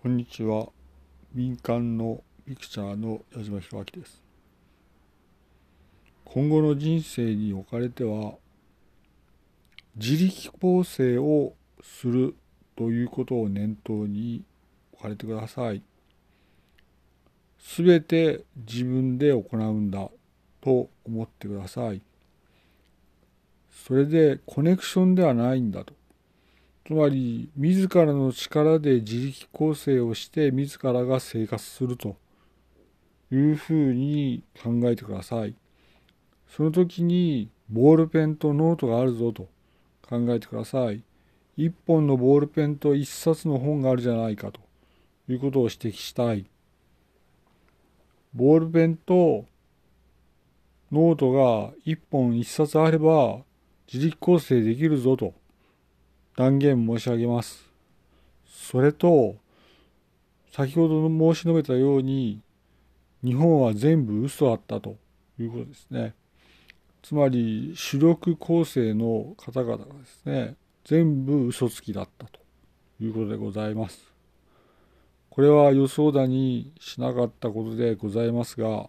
こんにちは。民間のピクチャーの矢島弘明です。今後の人生におかれては、自力構成をするということを念頭に置かれてください。すべて自分で行うんだと思ってください。それでコネクションではないんだと。つまり自らの力で自力更生をして自らが生活するというふうに考えてください。その時にボールペンとノートがあるぞと考えてください。一本のボールペンと一冊の本があるじゃないかということを指摘したい。ボールペンとノートが一本一冊あれば自力構成できるぞと断言申し上げます。それと、先ほど申し述べたように、日本は全部嘘だったということですね。つまり、主力構成の方々がですね、全部嘘つきだったということでございます。これは予想だにしなかったことでございますが、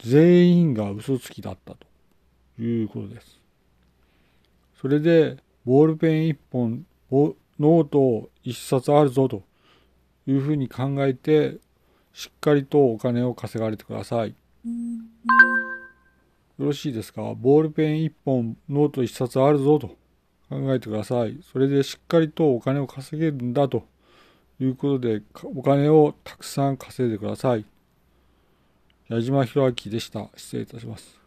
全員が嘘つきだったということです。それで、ボールペン1本、ノート1冊あるぞというふうに考えて、しっかりとお金を稼がれてください。よろしいですか？ボールペン1本、ノート1冊あるぞと考えてください。それでしっかりとお金を稼げるんだということで、お金をたくさん稼いでください。矢島弘明でした。失礼いたします。